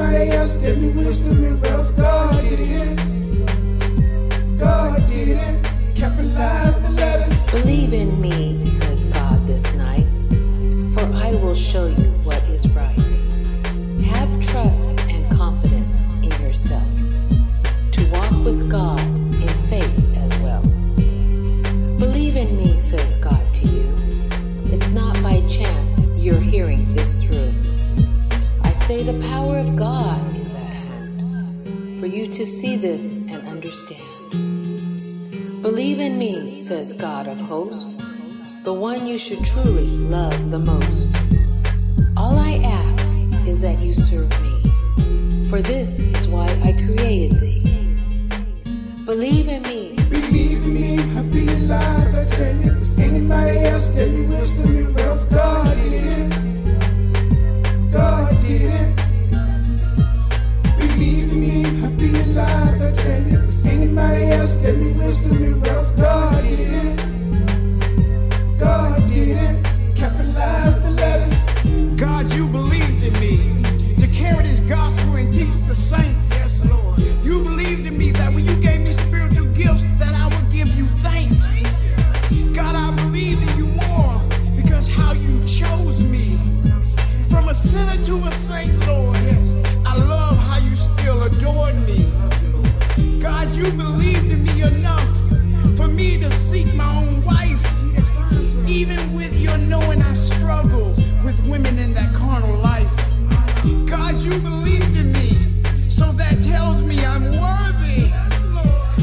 Somebody else gave me wisdom and wealth. God did it. God did it. Capitalize the letters. Believe in me, says God this night, for I will show you what is right. Have trust and confidence in yourself to walk with God in faith as well. Believe in me, says God to you. It's not by chance you're hearing this through say the power of God is at hand for you to see this and understand. Believe in me, says God of hosts, the one you should truly love the most. All I ask is that you serve me, for this is why I created thee. Believe in me. Believe in me, I'll be alive. I tell you, anybody else. Tell you, is anybody else gave me wisdom and wealth? God did it. God did it. Capitalize the letters. God, you believed in me to carry this gospel and teach the saints. Yes, Lord. You believed in me that when you gave me spiritual gifts, that I would give you thanks. God, I believe in you more because how you chose me from a sinner to a saint, You believed in me enough for me to seek my own wife. Even with your knowing I struggle with women in that carnal life. God, you believed in me. So that tells me I'm worthy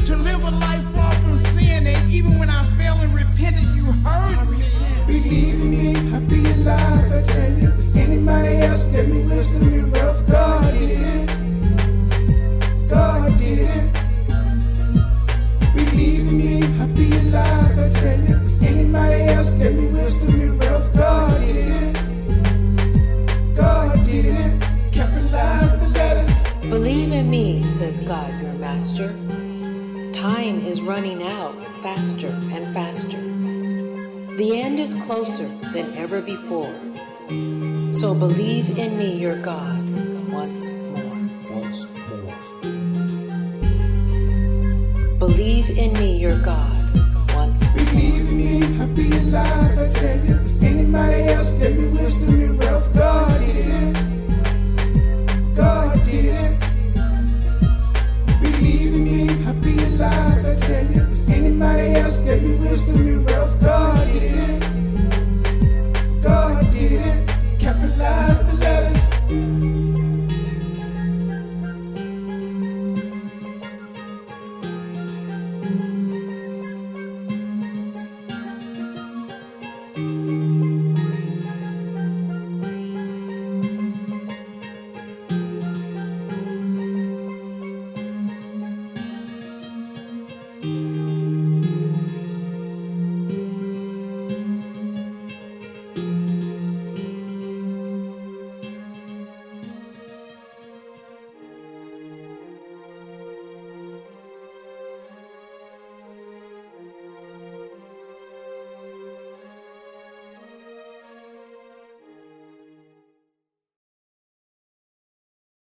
to live a life far from sin. And even when I fail and repented, you heard me. Believe in me, I'll be alive. says God, your master. Time is running out faster and faster. The end is closer than ever before. So believe in me, your God, once more. Once more. Believe in me, your God, once more. Believe in me, I'll be alive, I tell you. Anybody else gave me wisdom, and wealth, God? Did it baby, we're